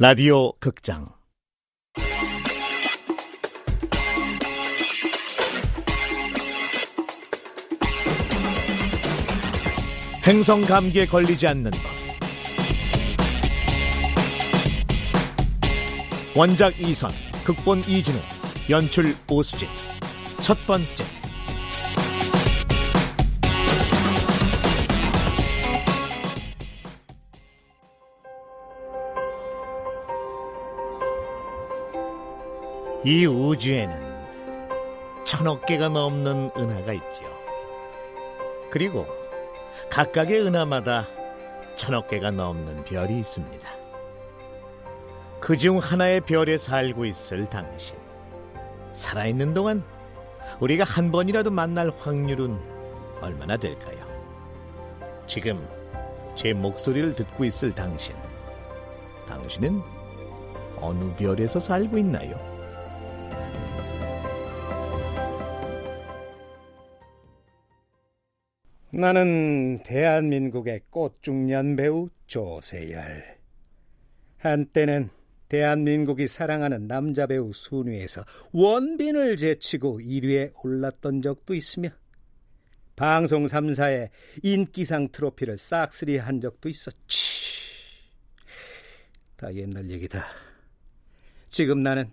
라디오 극장. 행성 감기에 걸리지 않는 것. 원작 이선 극본 이진우 연출 오수진. 첫 번째 이 우주에는 천억 개가 넘는 은하가 있지요. 그리고 각각의 은하마다 천억 개가 넘는 별이 있습니다. 그 중 하나의 별에 살고 있을 당신. 살아있는 동안 우리가 한 번이라도 만날 확률은 얼마나 될까요? 지금 제 목소리를 듣고 있을 당신. 당신은 어느 별에서 살고 있나요? 나는 대한민국의 꽃중년 배우 조세열. 한때는 대한민국이 사랑하는 남자 배우 순위에서 원빈을 제치고 1위에 올랐던 적도 있으며 방송 3사에 인기상 트로피를 싹쓸이 한 적도 있었지. 다 옛날 얘기다. 지금 나는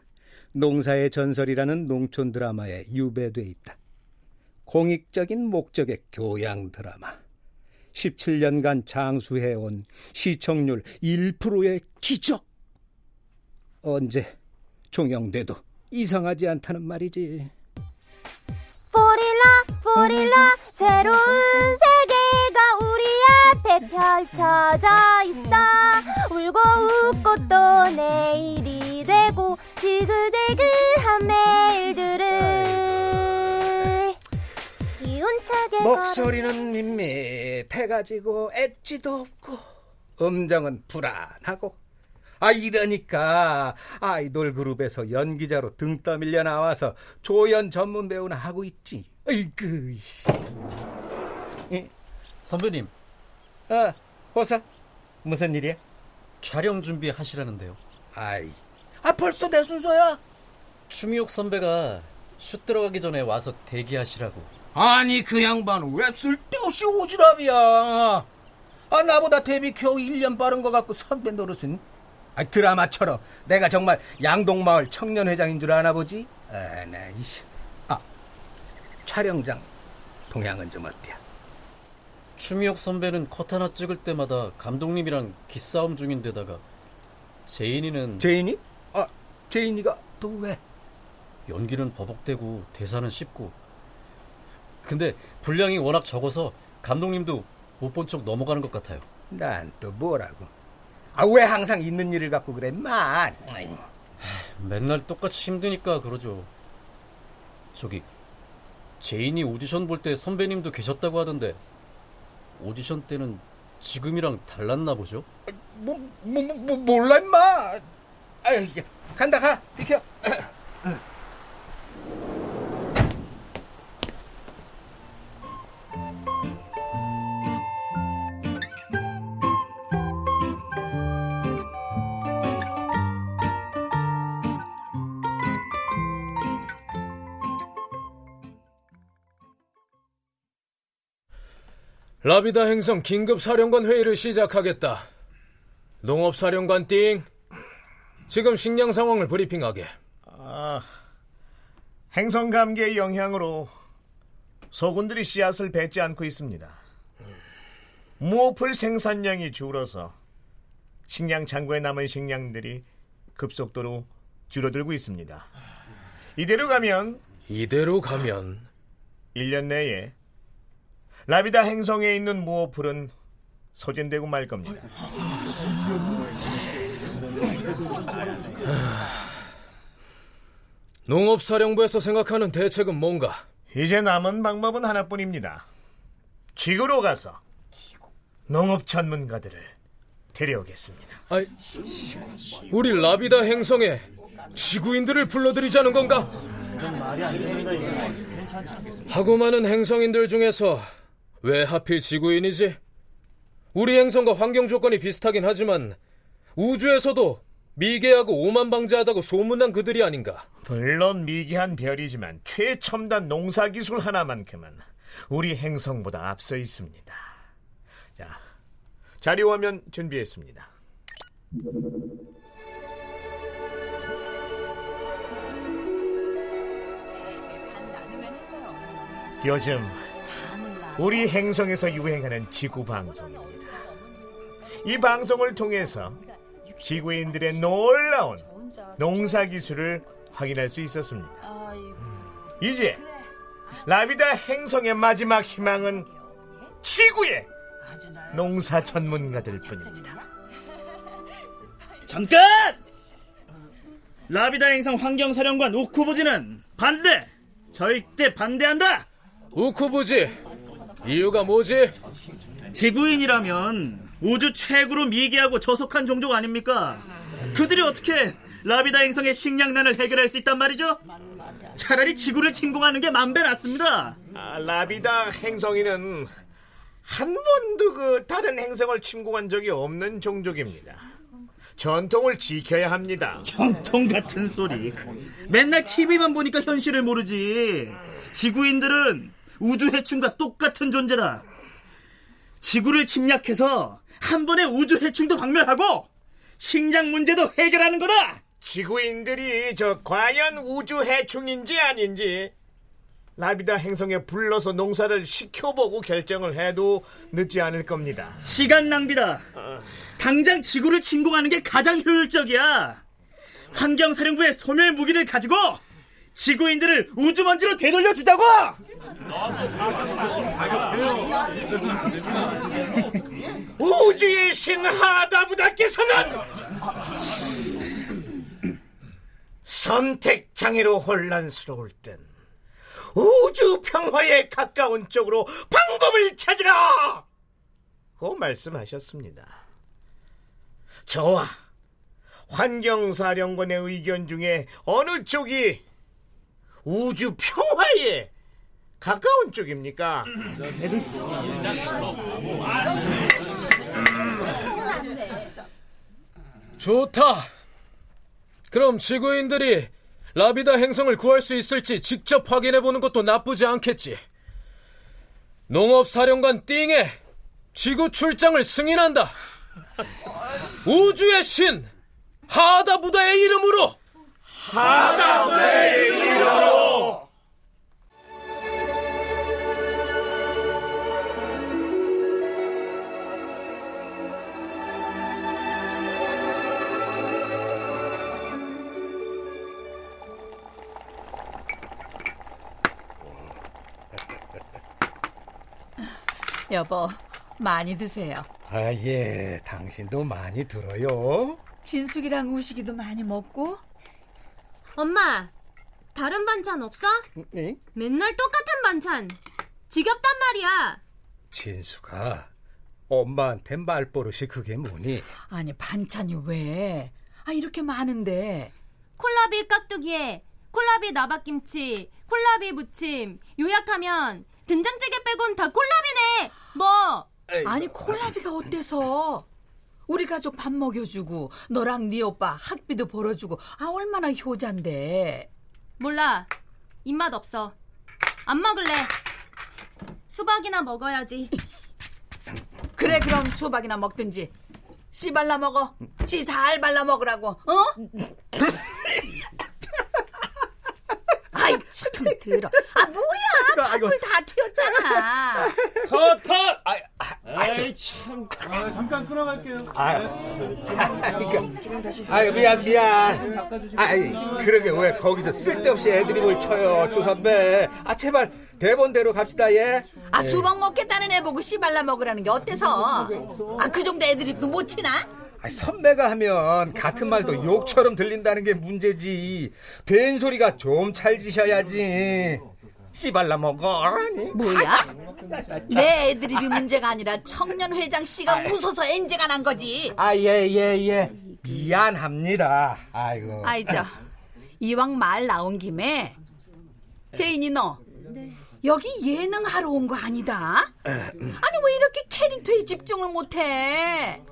농사의 전설이라는 농촌 드라마에 유배돼 있다. 공익적인 목적의 교양 드라마. 17년간 장수해온 시청률 1%의 기적. 언제 종영돼도 이상하지 않다는 말이지. 포릴라 포릴라 새로운 세계가 우리 앞에 펼쳐져 있어 울고 웃고 또 내일이 되고 지그재그한 매일들을 기운차게 목소리는 밋밋해가지고 엣지도 없고 음정은 불안하고 아 이러니까 아이돌 그룹에서 연기자로 등 떠밀려 나와서 조연 전문 배우나 하고 있지 아이그 선배님 아 호사 무슨 일이야? 촬영 준비하시라는데요. 아이 아 벌써 내 순서야? 추미옥 선배가 슛 들어가기 전에 와서 대기하시라고. 아니 그 양반은 왜 쓸데없이 오지랖이야 아 나보다 데뷔 겨우 1년 빠른 것 같고 선배 노릇은 아, 드라마처럼 내가 정말 양동마을 청년회장인 줄 아나 보지? 아, 나, 이씨. 아, 촬영장 동향은 좀 어때요? 추미옥 선배는 컷 하나 찍을 때마다 감독님이랑 기싸움 중인데다가 제인이는 제인이? 아, 제인이가 또 왜? 연기는 버벅대고 대사는 씹고 근데 분량이 워낙 적어서 감독님도 못 본 척 넘어가는 것 같아요. 난 또 뭐라고? 아, 왜 항상 있는 일을 갖고 그래, 만? 맨날 똑같이 힘드니까 그러죠. 저기 제인이 오디션 볼 때 선배님도 계셨다고 하던데 오디션 때는 지금이랑 달랐나 보죠? 뭐, 뭐, 뭐 몰라, 임마! 아유, 야, 간다, 가! 비켜! 라비다 행성 긴급 사령관 회의를 시작하겠다. 농업 사령관 띵. 지금 식량 상황을 브리핑하게. 아, 행성 감기의 영향으로 소군들이 씨앗을 뱉지 않고 있습니다. 무오풀 생산량이 줄어서 식량 창고에 남은 식량들이 급속도로 줄어들고 있습니다. 이대로 가면 이대로 가면 1년 내에 라비다 행성에 있는 무오풀은 소진되고 말 겁니다. 농업사령부에서 생각하는 대책은 뭔가? 이제 남은 방법은 하나뿐입니다. 지구로 가서 농업 전문가들을 데려오겠습니다. 아이, 우리 라비다 행성에 지구인들을 불러들이자는 건가? 하고 많은 행성인들 중에서 왜 하필 지구인이지? 우리 행성과 환경 조건이 비슷하긴 하지만 우주에서도 미개하고 오만방자하다고 소문난 그들이 아닌가. 물론 미개한 별이지만 최첨단 농사기술 하나만큼은 우리 행성보다 앞서 있습니다. 자, 자료화면 준비했습니다. 요즘 우리 행성에서 유행하는 지구 방송입니다. 이 방송을 통해서 지구인들의 놀라운 농사 기술을 확인할 수 있었습니다. 이제 라비다 행성의 마지막 희망은 지구의 농사 전문가들 뿐입니다. 잠깐! 라비다 행성 환경사령관 우쿠부지는 반대! 절대 반대한다! 우쿠부지, 이유가 뭐지? 지구인이라면 우주 최고로 미개하고 저속한 종족 아닙니까? 그들이 어떻게 라비다 행성의 식량난을 해결할 수 있단 말이죠? 차라리 지구를 침공하는 게 만배 낫습니다. 아, 라비다 행성인은 한 번도 그 다른 행성을 침공한 적이 없는 종족입니다. 전통을 지켜야 합니다. 정통 같은 소리. 맨날 TV만 보니까 현실을 모르지. 지구인들은 우주 해충과 똑같은 존재다. 지구를 침략해서 한 번에 우주 해충도 박멸하고 식량 문제도 해결하는 거다. 지구인들이 저 과연 우주 해충인지 아닌지 라비다 행성에 불러서 농사를 시켜보고 결정을 해도 늦지 않을 겁니다. 시간 낭비다. 당장 지구를 침공하는 게 가장 효율적이야. 환경사령부의 소멸 무기를 가지고 지구인들을 우주먼지로 되돌려 주자고! 우주의 신 하다부다께서는 선택 장애로 혼란스러울 땐 우주 평화에 가까운 쪽으로 방법을 찾으라! 고 말씀하셨습니다. 저와 환경사령관의 의견 중에 어느 쪽이 우주 평화에 가까운 쪽입니까? 좋다. 그럼 지구인들이 라비다 행성을 구할 수 있을지 직접 확인해 보는 것도 나쁘지 않겠지. 농업사령관 띵에 지구 출장을 승인한다. 우주의 신 하다부다의 이름으로 하다부다의 이름으로 여보, 많이 드세요. 아, 예. 당신도 많이 들어요. 진숙이랑 우식이도 많이 먹고. 엄마, 다른 반찬 없어? 응? 맨날 똑같은 반찬. 지겹단 말이야. 진수가 엄마한테 말버릇이 그게 뭐니? 아니, 반찬이 왜? 아, 이렇게 많은데. 콜라비 깍두기에 콜라비 나박김치, 콜라비 무침, 요약하면 된장찌개 빼곤 다 콜라비네. 뭐? 아니, 콜라비가 어때서? 우리 가족 밥 먹여주고, 너랑 네 오빠 학비도 벌어주고, 아, 얼마나 효자인데. 몰라. 입맛 없어. 안 먹을래. 수박이나 먹어야지. 그래, 그럼 수박이나 먹든지. 씨 발라 먹어. 씨 잘 발라 먹으라고, 어? 참, 들어. 아, 뭐야. 아이고. 물다 튀었잖아. 컷, 컷! 아이, 참. 잠깐 끊어갈게요. 아, 그러니까, 아이, 미안, 미안. 아이, 그러게 왜 거기서 쓸데없이 애드립을 쳐요, 조 선배. 아, 제발, 대본대로 갑시다, 예. 아, 수박 먹겠다는 애 보고 씨 발라 먹으라는 게 어때서? 아, 그 정도 애드립도 못 치나? 아, 선배가 하면 같은 말도 욕처럼 들린다는 게 문제지. 된 소리가 좀 찰지셔야지. 씨발라 먹어. 아니? 뭐야? 내 애드립이 문제가 아니라 청년 회장 씨가 웃어서 엔지가 난 거지. 아, 예, 예, 예. 미안합니다. 아이고. 아이, 저, 이왕 말 나온 김에, 제인이 너, 여기 예능하러 온 거 아니다? 아니, 왜 이렇게 캐릭터에 집중을 못해?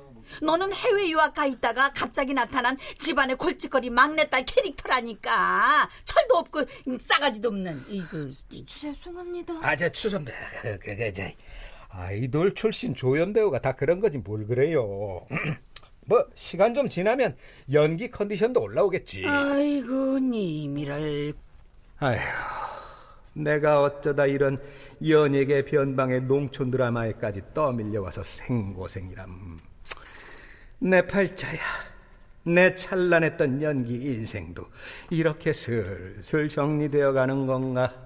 너는 해외 유학 가 있다가 갑자기 나타난 집안의 골칫거리 막내딸 캐릭터라니까. 철도 없고 싸가지도 없는 이거. 죄송합니다. 아저 추선배 그게 이제 아이돌 출신 조연 배우가 다 그런 거지 뭘 그래요. 뭐 시간 좀 지나면 연기 컨디션도 올라오겠지. 아이고 님이랄. 아휴, 내가 어쩌다 이런 연예계 변방의 농촌 드라마에까지 떠밀려와서 생고생이람. 내 팔자야. 내 찬란했던 연기 인생도 이렇게 슬슬 정리되어 가는 건가?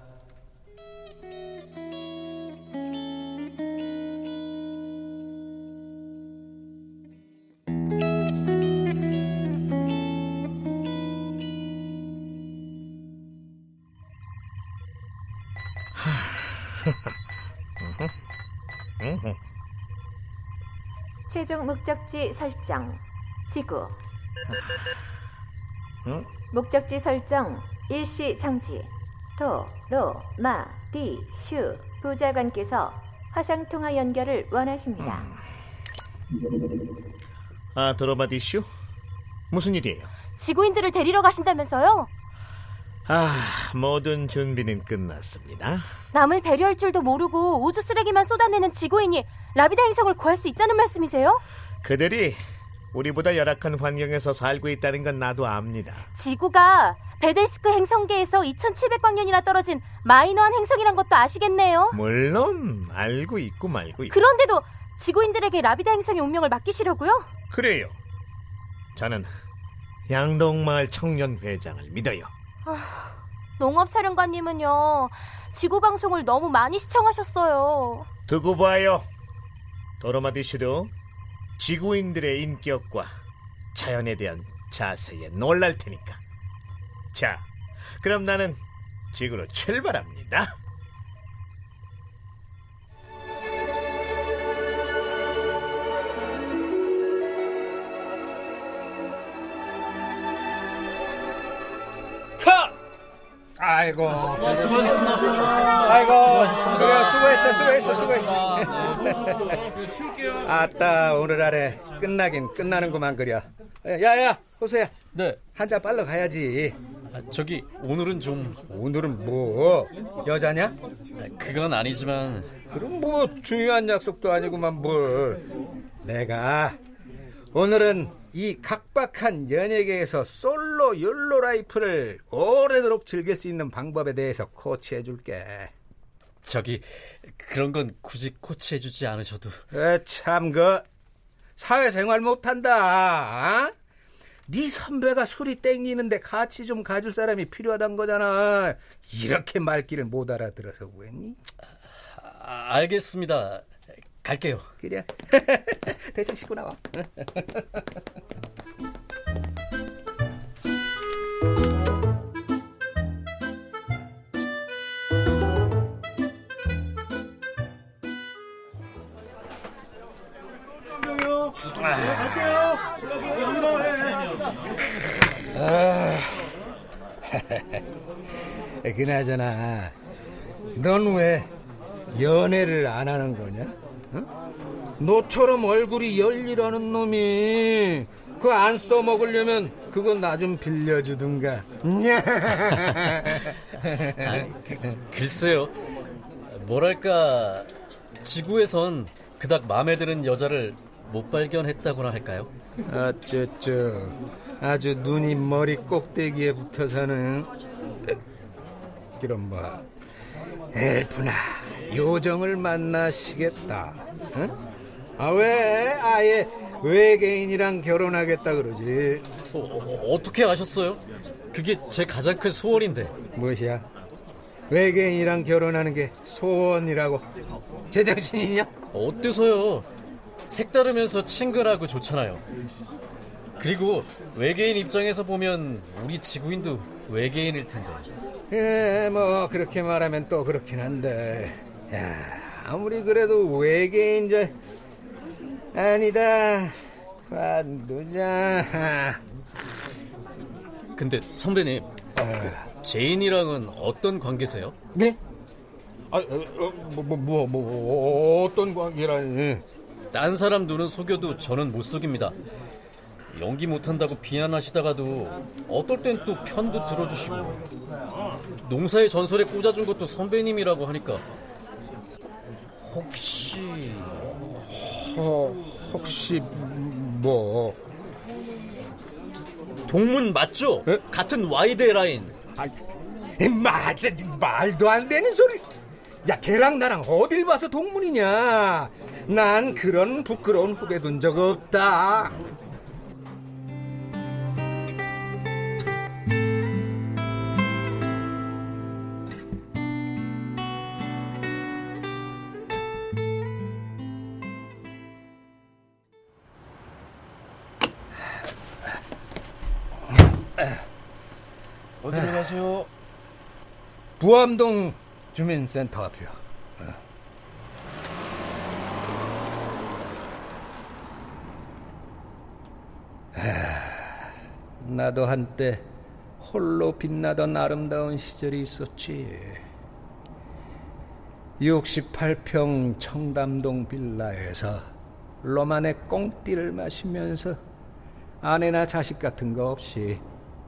목적지 설정 지구 목적지 설정 일시 정지 도, 로, 마, 디, 슈 부자관께서 화상통화 연결을 원하십니다. 아, 도로마디 슈? 무슨 일이에요? 지구인들을 데리러 가신다면서요? 아, 모든 준비는 끝났습니다. 남을 배려할 줄도 모르고 우주 쓰레기만 쏟아내는 지구인이 라비다 행성을 구할 수 있다는 말씀이세요? 그들이 우리보다 열악한 환경에서 살고 있다는 건 나도 압니다. 지구가 베델스크 행성계에서 2700광년이나 떨어진 마이너한 행성이란 것도 아시겠네요. 물론 알고 있고 말고 있고. 그런데도 지구인들에게 라비다 행성의 운명을 맡기시려고요? 그래요. 저는 양동마을 청년 회장을 믿어요. 농업사령관님은요, 지구 방송을 너무 많이 시청하셨어요. 두고 봐요. 도로마디슈도 지구인들의 인격과 자연에 대한 자세에 놀랄 테니까. 자, 그럼 나는 지구로 출발합니다. 아이고. 수고하셨습니다. 아이고. 그래, 수고했어, 수고했어, 수고했어. 아따, 오늘 안에 끝나긴 끝나는구만, 그려. 야 야, 호수야. 네, 한잔 빨러 가야지. 아, 저기 오늘은 좀 오늘은 뭐? 여자냐? 아, 그건 아니지만 그럼 뭐 중요한 약속도 아니구만 뭘. 내가 오늘은 이 각박한 연예계에서 솔로 욜로 라이프를 오래도록 즐길 수 있는 방법에 대해서 코치해 줄게. 저기 그런 건 굳이 코치해 주지 않으셔도 참그 사회생활 못한다. 어? 네 선배가 술이 땡기는데 같이 좀 가줄 사람이 필요하단 거잖아. 이렇게 말귀를 못 알아들어서 왜니? 아, 알겠습니다. 갈게요. 그래. 대충 씻고 나와. 그나저나 넌 왜 연애를 안 하는 거냐? 어? 너처럼 얼굴이 열리라는 놈이 그거 안 써먹으려면 그거 나좀 빌려주든가. 글쎄요. 뭐랄까 지구에선 그닥 마음에 드는 여자를 못 발견했다고나 할까요? 어쩌쩌 아주 눈이 머리 꼭대기에 붙어서는 그럼 뭐 엘프나 요정을 만나시겠다 응? 아 왜 아예 외계인이랑 결혼하겠다 그러지 어, 어, 어 떻게 아셨어요? 그게 제 가장 큰 소원인데. 무엇이야 외계인이랑 결혼하는 게 소원이라고 제정신이냐 어때서요? 색다르면서 친근하고 좋잖아요. 그리고 외계인 입장에서 보면 우리 지구인도 외계인일 텐데. 예, 뭐 그렇게 말하면 또 그렇긴 한데 야, 아무리 그래도 외계인 저 아니다 관두자 근데 선배님, 그 제인이랑은 어떤 관계세요? 네? 아, 어, 어, 뭐, 뭐, 뭐, 뭐, 어떤 관계라니 딴 사람 눈은 속여도 저는 못 속입니다. 연기 못한다고 비난하시다가도 어떨 땐 또 편도 들어주시고 농사의 전설에 꽂아준 것도 선배님이라고 하니까 혹시 어, 혹시 뭐? 동문 맞죠? 에? 같은 Y대 라인. 말, 말도 안 되는 소리. 야, 걔랑 나랑 어딜 봐서 동문이냐? 난 그런 부끄러운 후배 둔 적 없다. 부암동 주민센터 앞이요. 나도 한때 홀로 빛나던 아름다운 시절이 있었지. 68평 청담동 빌라에서 로만의 꽁띠를 마시면서 아내나 자식 같은 거 없이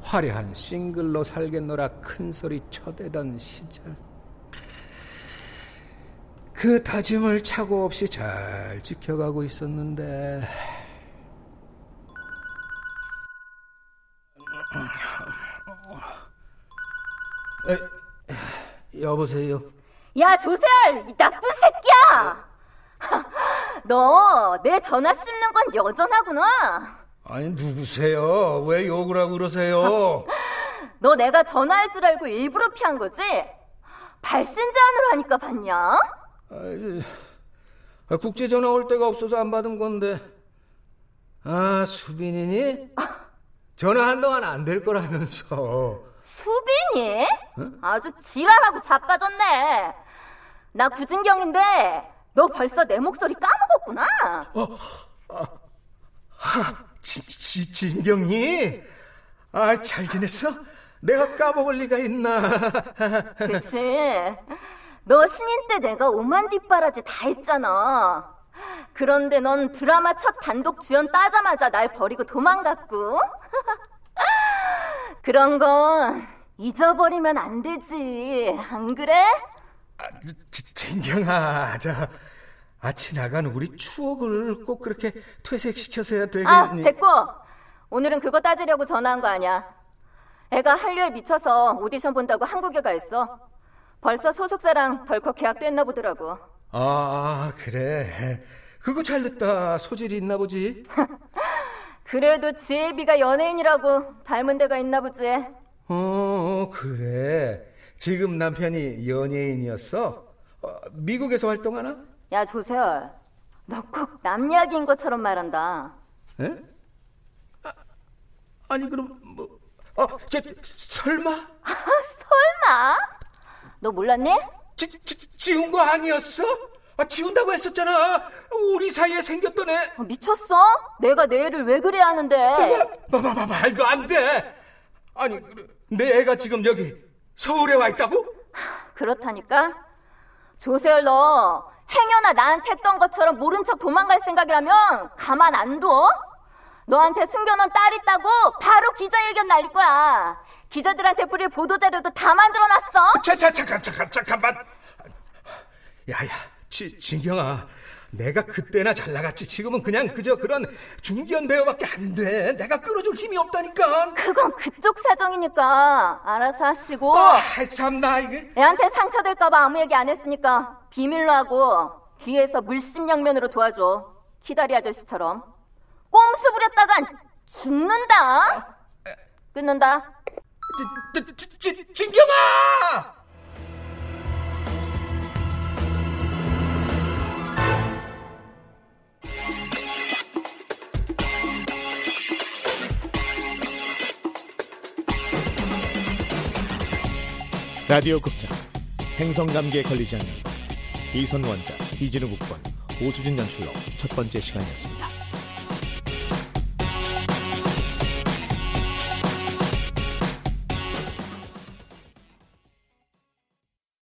화려한 싱글로 살겠노라 큰 소리 쳐대던 시절. 그 다짐을 차고 없이 잘 지켜가고 있었는데. 에, 여보세요. 야, 조세열! 이 나쁜 새끼야! 너 내 전화 씹는 건 여전하구나. 아니 누구세요? 왜 욕을 하고 그러세요? 너 내가 전화할 줄 알고 일부러 피한 거지? 발신 제한으로 하니까 받냐? 아이, 아, 국제 전화 올 데가 없어서 안 받은 건데. 아 수빈이니? 전화 한동안 안 될 거라면서. 수빈이? 아주 지랄하고 자빠졌네. 나 구진경인데 너 벌써 내 목소리 까먹었구나. 지, 지, 진경이? 아, 잘 지냈어? 내가 까먹을 리가 있나? 그치? 너 신인 때 내가 오만 뒷바라지 다 했잖아. 그런데 넌 드라마 첫 단독 주연 따자마자 날 버리고 도망갔고. 그런 건 잊어버리면 안 되지. 안 그래? 지, 진경아, 저, 아, 지나간 우리 추억을 꼭 그렇게 퇴색시켜서야 되겠니? 아, 됐고. 오늘은 그거 따지려고 전화한 거 아니야. 애가 한류에 미쳐서 오디션 본다고 한국에 가 있어. 벌써 소속사랑 덜컥 계약도 했나 보더라고. 아, 그래. 그거 잘 됐다. 소질이 있나 보지? 그래도 지혜비가 연예인이라고 닮은 데가 있나 보지. 어, 그래. 지금 남편이 연예인이었어? 어, 미국에서 활동하나? 야, 조세열. 너 꼭 남 이야기인 것처럼 말한다. 에? 아, 아니, 그럼, 뭐, 어, 저, 설마? 설마? 너 몰랐니? 지, 지, 지운 거 아니었어? 아, 지운다고 했었잖아. 우리 사이에 생겼던 애. 어, 미쳤어? 내가 내 애를 왜 그래 하는데? 마, 마, 마, 말도 안 돼. 아니, 내 애가 지금 여기 서울에 와 있다고? 그렇다니까? 조세열 너 행여나 나한테 했던 것처럼 모른 척 도망갈 생각이라면 가만 안 둬? 너한테 숨겨놓은 딸 있다고 바로 기자회견 날릴 거야. 기자들한테 뿌릴 보도자료도 다 만들어놨어. 자, 자, 잠깐, 잠깐, 잠깐만. 야, 야, 지, 진경아. 내가 그때나 잘 나갔지. 지금은 그냥 그저 그런 중견 배우밖에 안 돼. 내가 끌어줄 힘이 없다니까. 그건 그쪽 사정이니까 알아서 하시고. 아, 참, 나 이게. 애한테 상처될까봐 아무 얘기 안 했으니까 비밀로 하고 뒤에서 물심양면으로 도와줘. 키다리 아저씨처럼. 꼼수 부렸다간 죽는다. 끊는다. 지, 지, 지, 진경아! 라디오 극장 행성감기에 걸리지 않는 이선 원작 이진우 국번 오수진 연출로 첫 번째 시간이었습니다.